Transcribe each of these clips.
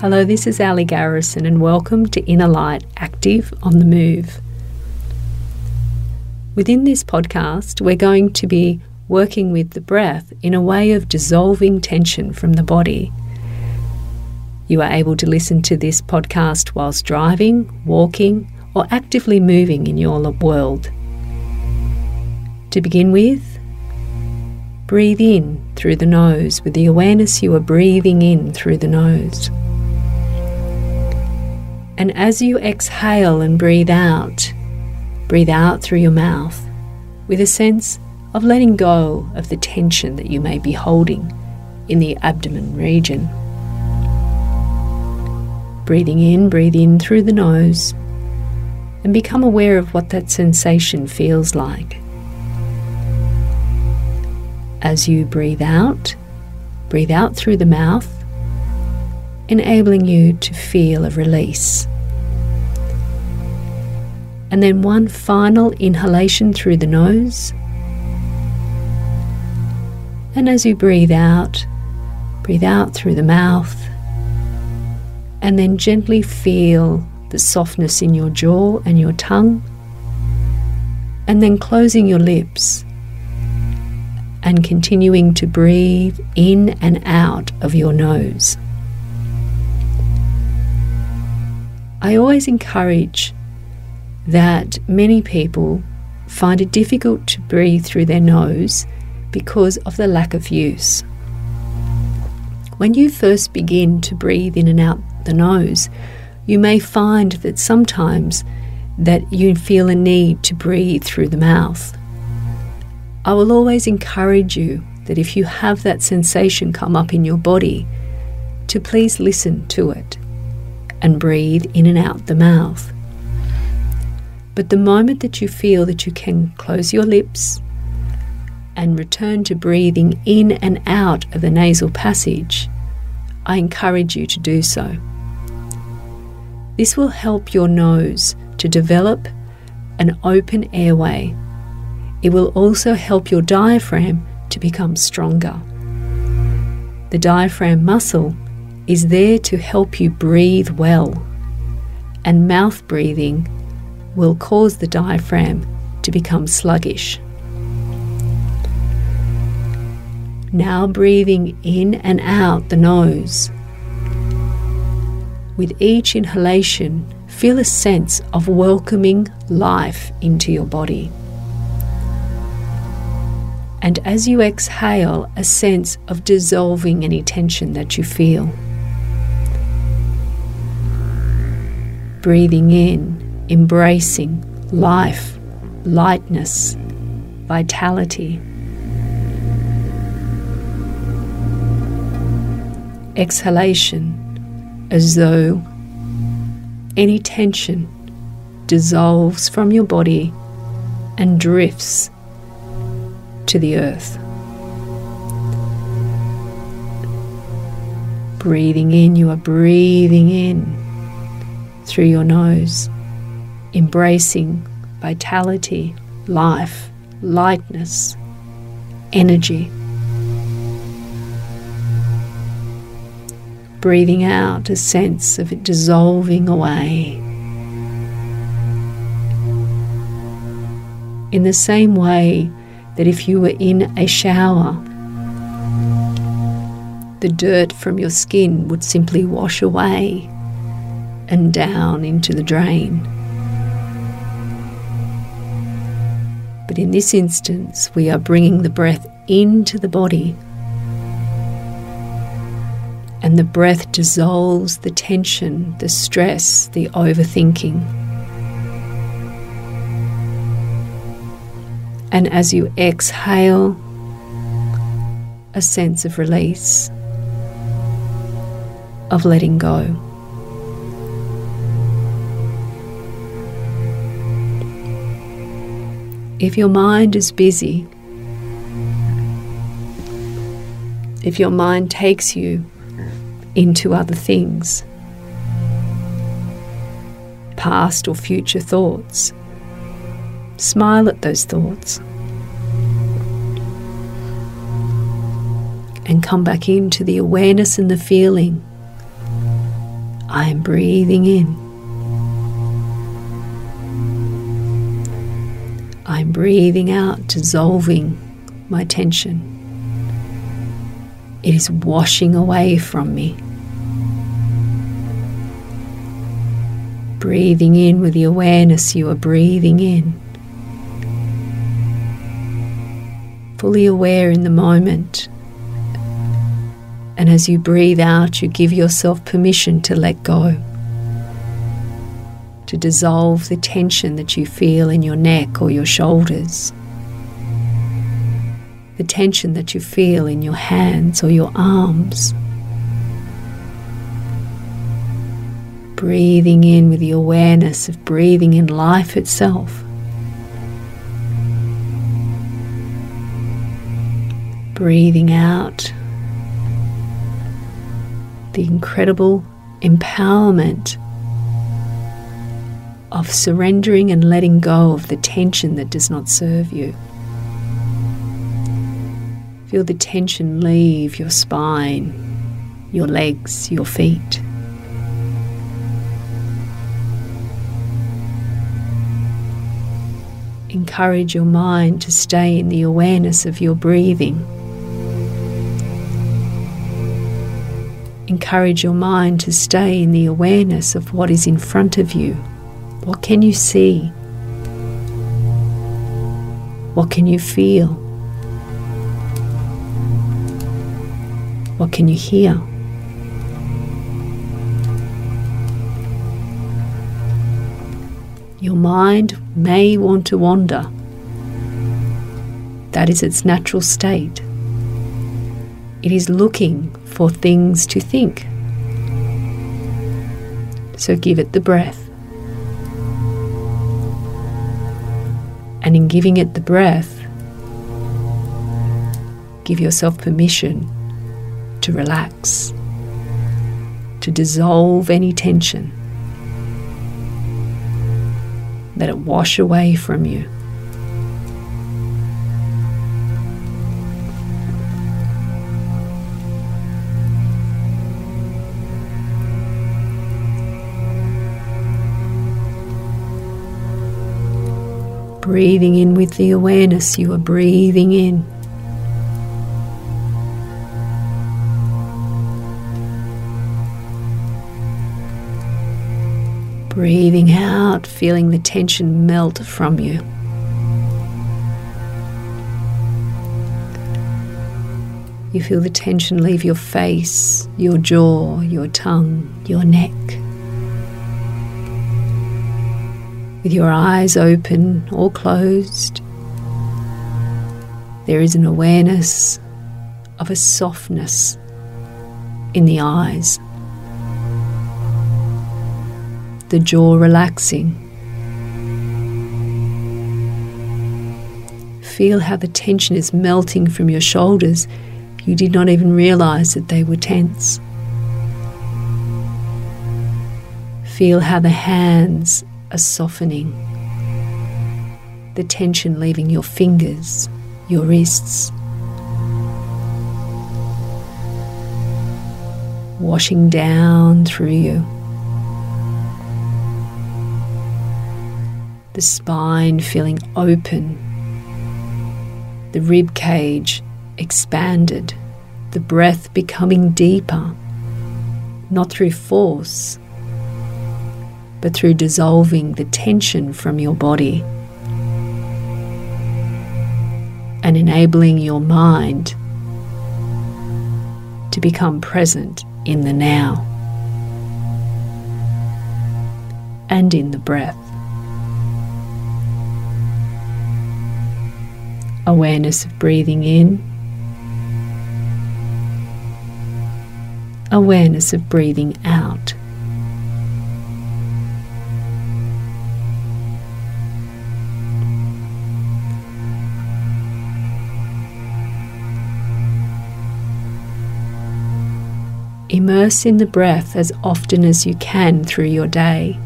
Hello, this is Ali Garrison, and welcome to Inner Light Active on the Move. Within this podcast, we're going to be working with the breath in a way of dissolving tension from the body. You are able to listen to this podcast whilst driving, walking, or actively moving in your world. To begin with, breathe in through the nose with the awareness you are breathing in through the nose. And as you exhale and breathe out, breathe out through your mouth with a sense of letting go of the tension that you may be holding in the abdomen region. Breathing in, breathe in through the nose and become aware of what that sensation feels like. As you breathe out, breathe out through the mouth enabling you to feel a release. And then one final inhalation through the nose. And as you breathe out, breathe out through the mouth. And then gently feel the softness in your jaw and your tongue. And then closing your lips and continuing to breathe in and out of your nose. I always encourage that many people find it difficult to breathe through their nose because of the lack of use. When you first begin to breathe in and out the nose, you may find that sometimes that you feel a need to breathe through the mouth. I will always encourage you that if you have that sensation come up in your body, to please listen to it and breathe in and out the mouth. But the moment that you feel that you can close your lips and return to breathing in and out of the nasal passage, I encourage you to do so. This will help your nose to develop an open airway. It will also help your diaphragm to become stronger. The diaphragm muscle is there to help you breathe well, and mouth breathing will cause the diaphragm to become sluggish. Now breathing in and out the nose. With each inhalation, feel a sense of welcoming life into your body. And as you exhale, a sense of dissolving any tension that you feel. Breathing in, embracing life, lightness, vitality. Exhalation as though any tension dissolves from your body and drifts to the earth. Breathing in, you are breathing in through your nose, embracing vitality, life, lightness, energy. Breathing out a sense of it dissolving away. In the same way that if you were in a shower, the dirt from your skin would simply wash away and down into the drain. But in this instance, we are bringing the breath into the body. And the breath dissolves the tension, the stress, the overthinking. And as you exhale, a sense of release, of letting go. If your mind is busy, if your mind takes you into other things, past or future thoughts, smile at those thoughts and come back into the awareness and the feeling I am breathing in. Breathing out, dissolving my tension. It is washing away from me. Breathing in with the awareness you are breathing in. Fully aware in the moment. And as you breathe out, you give yourself permission to let go, to dissolve the tension that you feel in your neck or your shoulders, the tension that you feel in your hands or your arms. Breathing in with the awareness of breathing in life itself. Breathing out the incredible empowerment of surrendering and letting go of the tension that does not serve you. Feel the tension leave your spine, your legs, your feet. Encourage your mind to stay in the awareness of your breathing. Encourage your mind to stay in the awareness of what is in front of you. What can you see? What can you feel? What can you hear? Your mind may want to wander. That is its natural state. It is looking for things to think. So give it the breath. And giving it the breath, give yourself permission to relax, to dissolve any tension. Let it wash away from you. Breathing in with the awareness you are breathing in. Breathing out, feeling the tension melt from you. You feel the tension leave your face, your jaw, your tongue, your neck. With your eyes open or closed, there is an awareness of a softness in the eyes, the jaw relaxing. Feel how the tension is melting from your shoulders. You did not even realize that they were tense. Feel how the hands are softening, the tension leaving your fingers, your wrists, washing down through you. The spine feeling open, the rib cage expanded, the breath becoming deeper, not through force but through dissolving the tension from your body and enabling your mind to become present in the now and in the breath. Awareness of breathing in, awareness of breathing out. Immerse in the breath as often as you can through your day.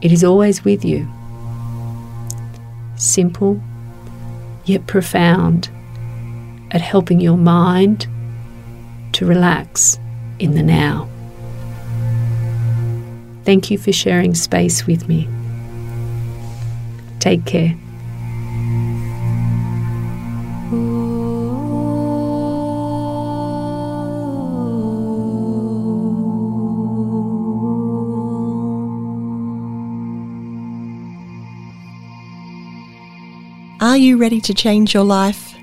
It is always with you. Simple, yet profound, at helping your mind to relax in the now. Thank you for sharing space with me. Take care. Are you ready to change your life?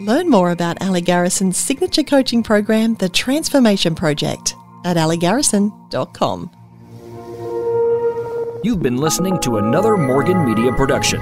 Learn more about Ali Garrison's signature coaching program, The Transformation Project, at aligarrison.com. You've been listening to another Morgan Media production.